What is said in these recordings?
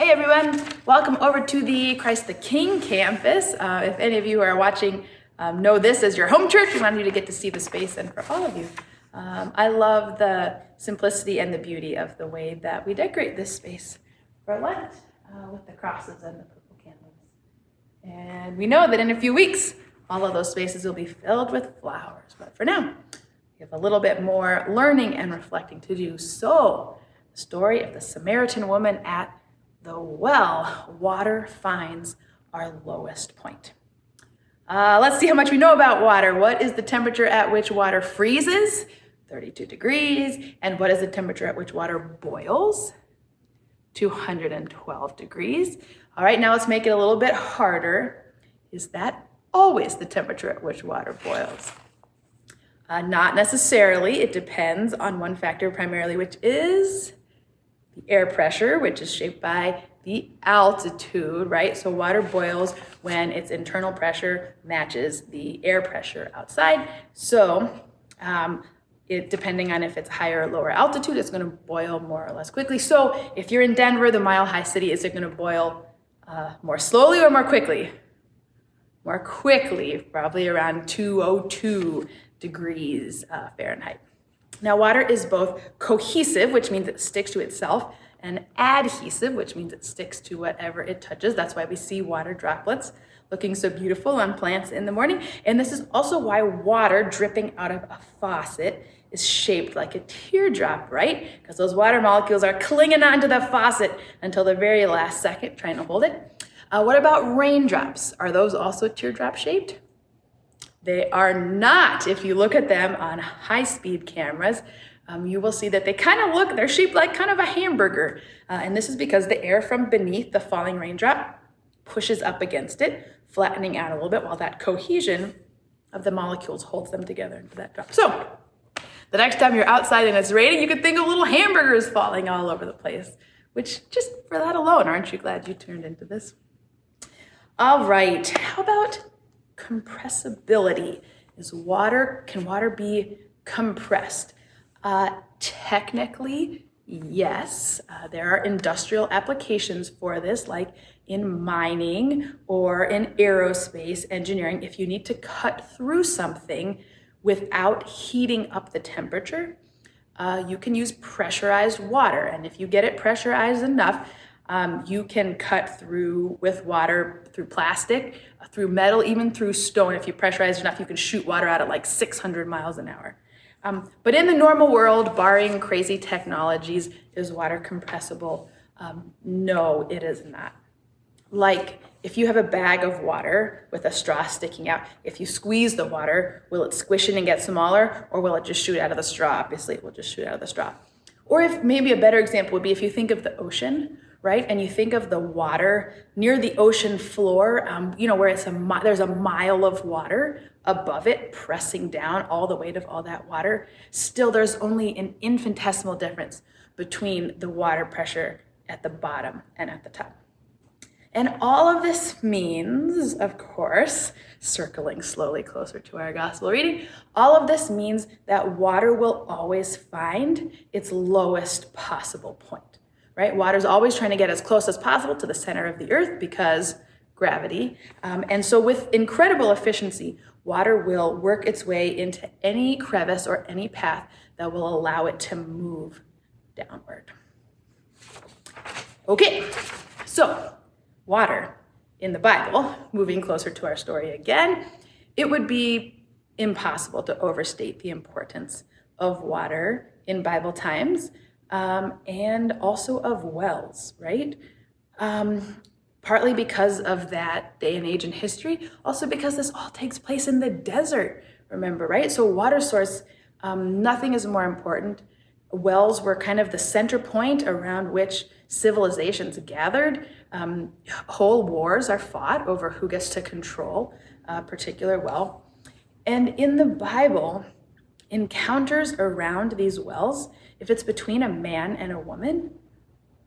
Hey everyone, welcome over to the Christ the King campus. Uh, if any of you are watching um, know this as your home church, we want you to get to see the space, and for all of you, um, I love the simplicity and the beauty of the way that we decorate this space for Lent uh, with the crosses and the purple candles. And we know that in a few weeks, all of those spaces will be filled with flowers. But for now, we have a little bit more learning and reflecting to do. So, the story of the Samaritan woman at the well, water finds our lowest point. Uh, let's see how much we know about water. What is the temperature at which water freezes? 32 degrees. And what is the temperature at which water boils? 212 degrees. All right, now let's make it a little bit harder. Is that always the temperature at which water boils? Uh, not necessarily. It depends on one factor primarily, which is the air pressure, which is shaped by the altitude, right? So water boils when its internal pressure matches the air pressure outside. So um, it, depending on if it's higher or lower altitude, it's going to boil more or less quickly. So if you're in Denver, the mile high city, is it going to boil uh, more slowly or more quickly? More quickly, probably around 202 degrees uh, Fahrenheit. Now, water is both cohesive, which means it sticks to itself, and adhesive, which means it sticks to whatever it touches. That's why we see water droplets looking so beautiful on plants in the morning. And this is also why water dripping out of a faucet is shaped like a teardrop, right? Because those water molecules are clinging onto the faucet until the very last second, trying to hold it. Uh, what about raindrops? Are those also teardrop shaped? They are not. If you look at them on high speed cameras, um, you will see that they kind of look, they're shaped like kind of a hamburger. Uh, and this is because the air from beneath the falling raindrop pushes up against it, flattening out a little bit while that cohesion of the molecules holds them together into that drop. So, the next time you're outside and it's raining, you could think of little hamburgers falling all over the place, which just for that alone, aren't you glad you turned into this? All right, how about compressibility? Is water, can water be compressed? Uh, technically, yes. Uh, there are industrial applications for this, like in mining or in aerospace engineering. If you need to cut through something without heating up the temperature, uh, you can use pressurized water. And if you get it pressurized enough, um, you can cut through with water through plastic, through metal, even through stone. If you pressurize enough, you can shoot water out at like 600 miles an hour. Um, but in the normal world, barring crazy technologies, is water compressible? Um, no, it is not. Like if you have a bag of water with a straw sticking out, if you squeeze the water, will it squish in and get smaller or will it just shoot out of the straw? Obviously, it will just shoot out of the straw. Or if maybe a better example would be if you think of the ocean, right? And you think of the water near the ocean floor, um, you know, where it's a there's a mile of water above it, pressing down all the weight of all that water. Still, there's only an infinitesimal difference between the water pressure at the bottom and at the top. And all of this means, of course, circling slowly closer to our gospel reading, all of this means that water will always find its lowest possible point, right? Water's always trying to get as close as possible to the center of the earth because gravity. Um, and so, with incredible efficiency, water will work its way into any crevice or any path that will allow it to move downward. Okay, so water in the Bible, moving closer to our story again, it would be impossible to overstate the importance of water in Bible times um, and also of wells, right? Um, partly because of that day and age in history, also because this all takes place in the desert, remember, right? So, water source, um, nothing is more important. Wells were kind of the center point around which civilizations gathered. Um, whole wars are fought over who gets to control a particular well. And in the Bible, encounters around these wells, if it's between a man and a woman,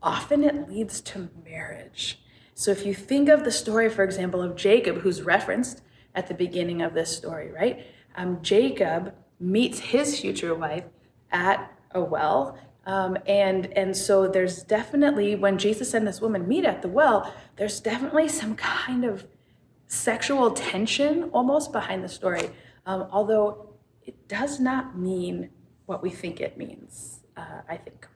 often it leads to marriage. So if you think of the story, for example, of Jacob, who's referenced at the beginning of this story, right? Um, Jacob meets his future wife at a well Um, and and so there's definitely when Jesus and this woman meet at the well, there's definitely some kind of sexual tension almost behind the story, um, although it does not mean what we think it means. Uh, I think.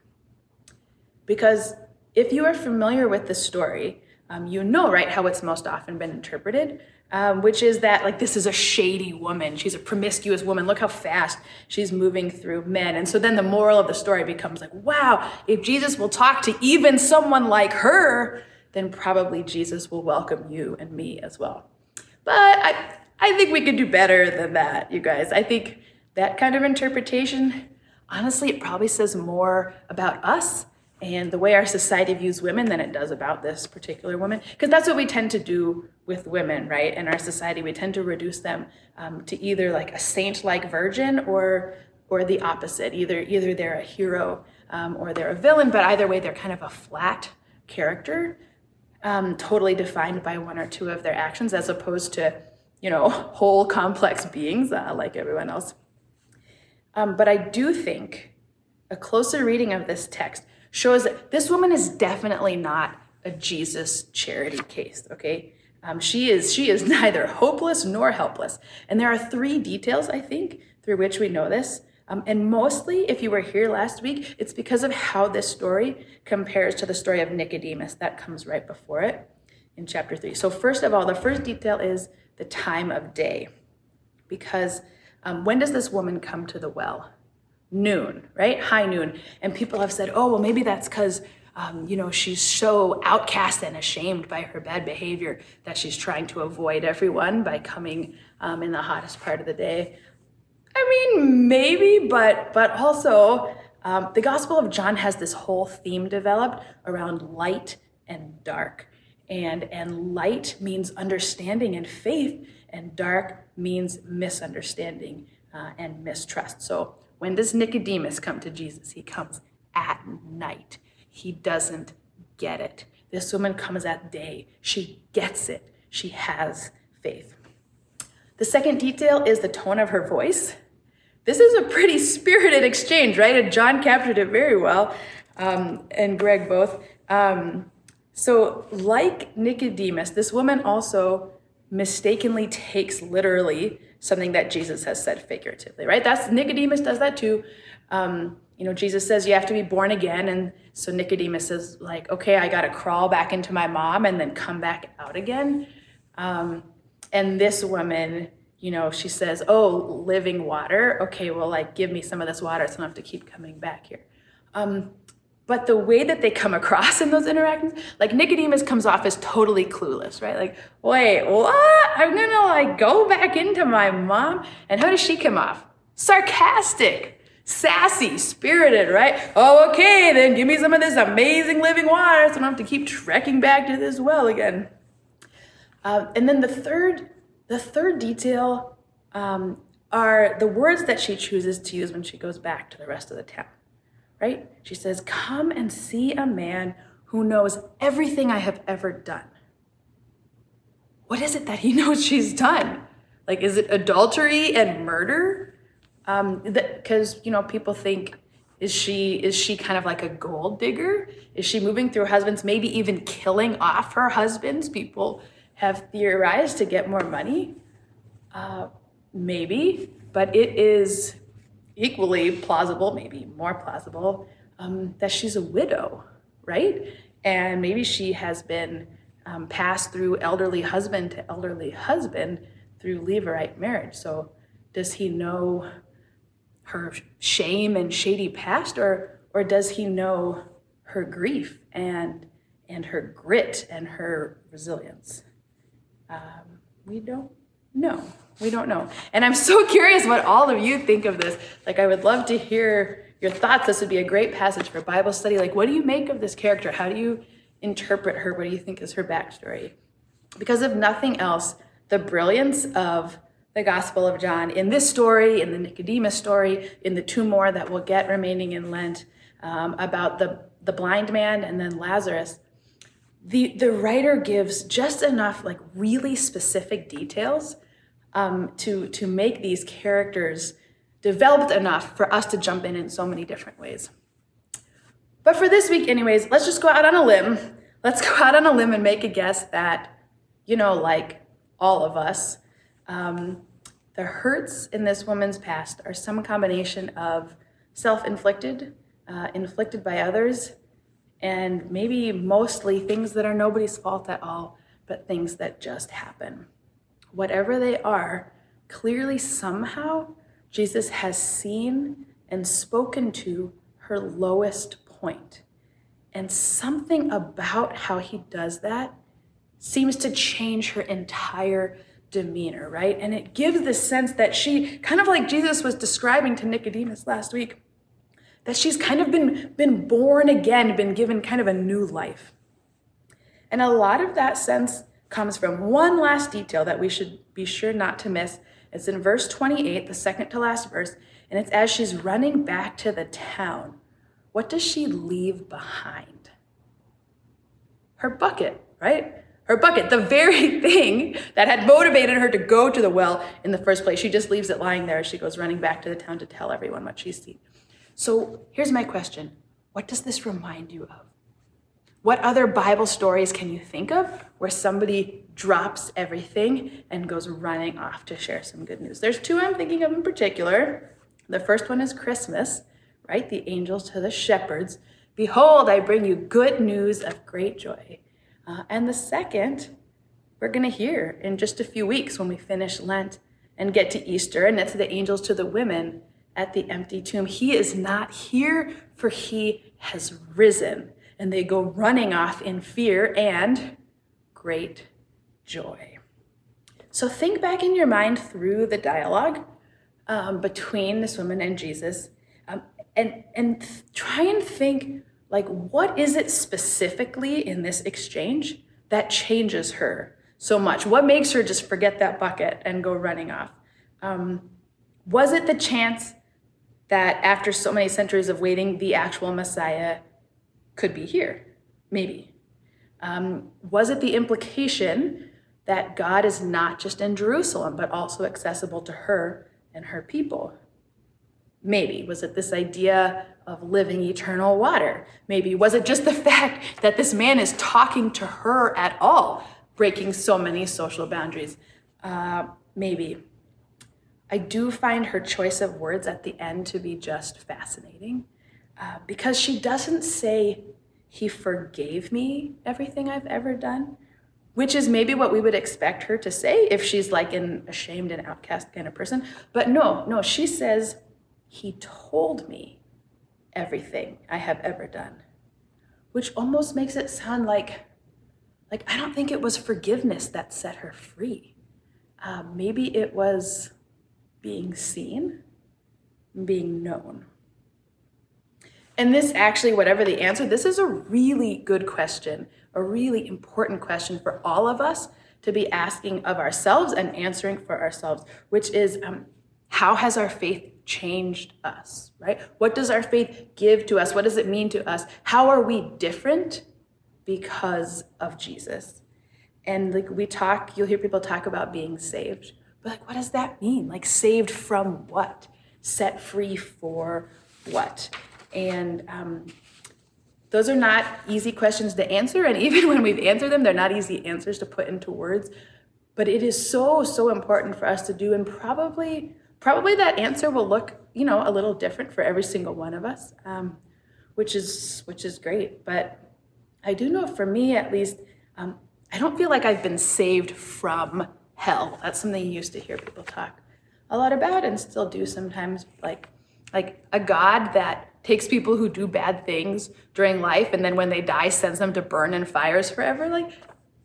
Because if you are familiar with the story, um, you know right how it's most often been interpreted um, which is that like this is a shady woman. She's a promiscuous woman. Look how fast she's moving through men. And so then the moral of the story becomes like wow if jesus will talk to even someone like her then probably jesus will welcome you and me as well. But i i think we could do better than that you guys. I think that kind of interpretation honestly it probably says more about us and the way our society views women than it does about this particular woman. Because that's what we tend to do with women, right? In our society, we tend to reduce them um, to either like a saint-like virgin or or the opposite. Either either they're a hero um, or they're a villain, but either way, they're kind of a flat character, um, totally defined by one or two of their actions, as opposed to you know whole complex beings uh, like everyone else. Um, but I do think a closer reading of this text shows that this woman is definitely not a Jesus charity case, okay? Um, she is she is neither hopeless nor helpless. And there are three details, I think, through which we know this. Um, and mostly, if you were here last week, it's because of how this story compares to the story of Nicodemus that comes right before it in chapter three. So, first of all, the first detail is the time of day. Because um, when does this woman come to the well? noon, right? High noon. And people have said, oh, well, maybe that's because, um, you know, she's so outcast and ashamed by her bad behavior that she's trying to avoid everyone by coming um, in the hottest part of the day. I mean, maybe, but but also um, the Gospel of John has this whole theme developed around light and dark, and and light means understanding and faith, and dark means misunderstanding uh, and mistrust. So when does Nicodemus come to Jesus? He comes at night. He doesn't get it. This woman comes at day. She gets it. She has faith. The second detail is the tone of her voice. This is a pretty spirited exchange, right? And John captured it very well, um, and Greg both. Um, so, like Nicodemus, this woman also mistakenly takes literally something that Jesus has said figuratively, right? That's Nicodemus does that too. Um, you know, Jesus says you have to be born again, and so Nicodemus is like, okay, I got to crawl back into my mom and then come back out again. Um, and this woman, you know, she says, oh, living water. Okay, well, like, give me some of this water so I don't have to keep coming back here. Um, but the way that they come across in those interactions, like Nicodemus comes off as totally clueless, right? Like, wait, what? I'm gonna like go back into my mom. And how does she come off? Sarcastic, sassy, spirited, right? Oh, okay, then give me some of this amazing living water so I don't have to keep trekking back to this well again. Uh, and then the third, the third detail um, are the words that she chooses to use when she goes back to the rest of the town right? She says, Come and see a man who knows everything I have ever done. What is it that he knows she's done? Like, is it adultery and murder? Because, um, you know, people think, is she is she kind of like a gold digger? Is she moving through husbands, maybe even killing off her husbands? People have theorized to get more money. Uh, maybe, but it is equally plausible, maybe more plausible, um, that she's a widow, right? And maybe she has been um, passed through elderly husband to elderly husband through Levirate marriage. So does he know her shame and shady past, or or does he know her grief and and her grit and her resilience? Um, we don't know. We don't know. And I'm so curious what all of you think of this. Like, I would love to hear your thoughts. This would be a great passage for Bible study. Like, what do you make of this character? How do you interpret her? What do you think is her backstory? Because if nothing else, the brilliance of the Gospel of John in this story, in the Nicodemus story, in the two more that we'll get remaining in Lent um, about the, the blind man and then Lazarus, the, the writer gives just enough like really specific details um, to to make these characters developed enough for us to jump in in so many different ways. But for this week, anyways, let's just go out on a limb. Let's go out on a limb and make a guess that, you know, like all of us, um, the hurts in this woman's past are some combination of self inflicted, uh, inflicted by others, and maybe mostly things that are nobody's fault at all, but things that just happen. Whatever they are, clearly somehow Jesus has seen and spoken to her lowest point. And something about how he does that seems to change her entire demeanor, right? And it gives the sense that she, kind of like Jesus was describing to Nicodemus last week, that she's kind of been, been born again, been given kind of a new life. And a lot of that sense comes from one last detail that we should be sure not to miss. It's in verse 28, the second to last verse, and it's as she's running back to the town. What does she leave behind? Her bucket, right? Her bucket, the very thing that had motivated her to go to the well in the first place. She just leaves it lying there. as She goes running back to the town to tell everyone what she's seen. So here's my question What does this remind you of? What other Bible stories can you think of where somebody drops everything and goes running off to share some good news? There's two I'm thinking of in particular. The first one is Christmas, right? The angels to the shepherds. Behold, I bring you good news of great joy. Uh, and the second, we're going to hear in just a few weeks when we finish Lent and get to Easter, and that's the angels to the women at the empty tomb. He is not here, for he has risen. And they go running off in fear and great joy. So think back in your mind through the dialogue um, between this woman and Jesus, um, and and th- try and think like what is it specifically in this exchange that changes her so much? What makes her just forget that bucket and go running off? Um, was it the chance that after so many centuries of waiting, the actual Messiah could be here? Maybe. Um, was it the implication that God is not just in Jerusalem, but also accessible to her and her people? Maybe. Was it this idea of living eternal water? Maybe. Was it just the fact that this man is talking to her at all, breaking so many social boundaries? Uh, maybe. I do find her choice of words at the end to be just fascinating uh, because she doesn't say, He forgave me everything I've ever done, which is maybe what we would expect her to say if she's like an ashamed and outcast kind of person. But no, no, she says, He told me everything I have ever done, which almost makes it sound like, like I don't think it was forgiveness that set her free. Uh, maybe it was being seen, being known. And this actually, whatever the answer, this is a really good question, a really important question for all of us to be asking of ourselves and answering for ourselves, which is um, how has our faith changed us, right? What does our faith give to us? What does it mean to us? How are we different because of Jesus? And like we talk, you'll hear people talk about being saved. But like, what does that mean? Like, saved from what? Set free for what? And um, those are not easy questions to answer. And even when we've answered them, they're not easy answers to put into words. But it is so, so important for us to do. And probably, probably that answer will look, you know, a little different for every single one of us, um, which is, which is great. But I do know for me, at least, um, I don't feel like I've been saved from hell. That's something you used to hear people talk a lot about and still do sometimes. Like, like a God that takes people who do bad things during life and then when they die sends them to burn in fires forever. Like,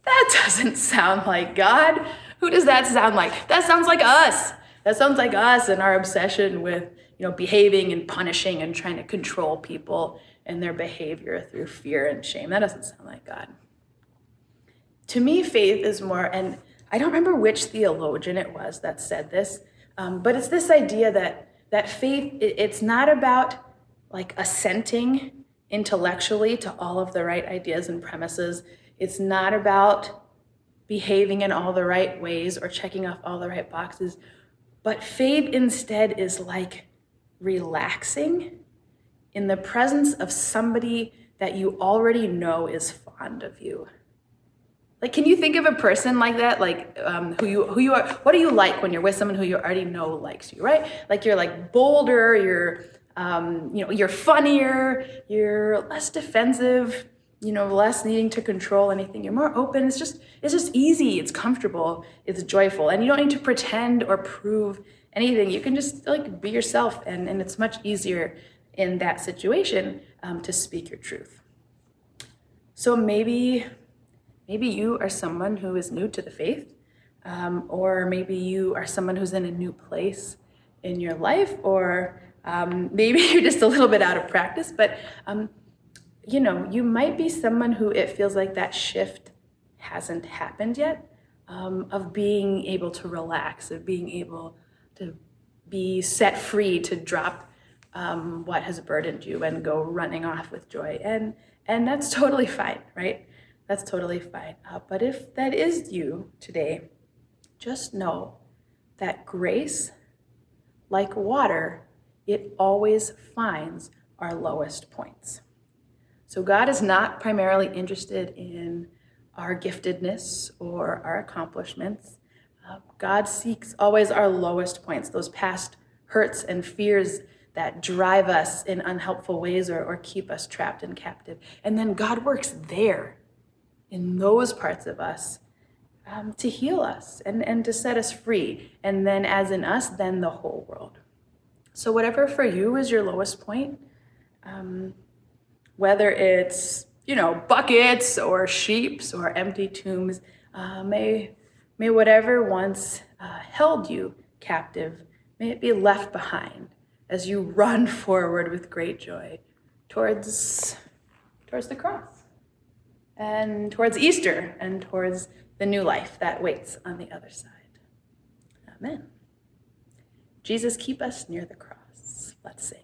that doesn't sound like God. Who does that sound like? That sounds like us. That sounds like us and our obsession with, you know, behaving and punishing and trying to control people and their behavior through fear and shame. That doesn't sound like God. To me, faith is more, and I don't remember which theologian it was that said this, um, but it's this idea that that faith it, it's not about like assenting intellectually to all of the right ideas and premises. It's not about behaving in all the right ways or checking off all the right boxes, but faith instead is like relaxing in the presence of somebody that you already know is fond of you. Like, can you think of a person like that? Like, um, who you who you are? What do you like when you're with someone who you already know likes you? Right? Like, you're like bolder. You're, um, you know, you're funnier. You're less defensive. You know, less needing to control anything. You're more open. It's just it's just easy. It's comfortable. It's joyful, and you don't need to pretend or prove anything. You can just like be yourself, and and it's much easier in that situation um, to speak your truth. So maybe Maybe you are someone who is new to the faith, um, or maybe you are someone who's in a new place in your life, or um, maybe you're just a little bit out of practice. But um, you know, you might be someone who it feels like that shift hasn't happened yet um, of being able to relax, of being able to be set free to drop um, what has burdened you and go running off with joy. And and that's totally fine, right? that's totally fine. Uh, but if that is you today, just know that grace, like water, it always finds our lowest points. So God is not primarily interested in our giftedness or our accomplishments. Uh, God seeks always our lowest points, those past hurts and fears that drive us in unhelpful ways or, or keep us trapped and captive. And then God works there in those parts of us um, to heal us and, and to set us free. And then, as in us, then the whole world. So, whatever for you is your lowest point, um, whether it's you know buckets or sheeps or empty tombs, uh, may may whatever once uh, held you captive, may it be left behind as you run forward with great joy towards towards the cross and towards Easter and towards the new life that waits on the other side. Amen. Jesus, keep us near the cross. Let's sing.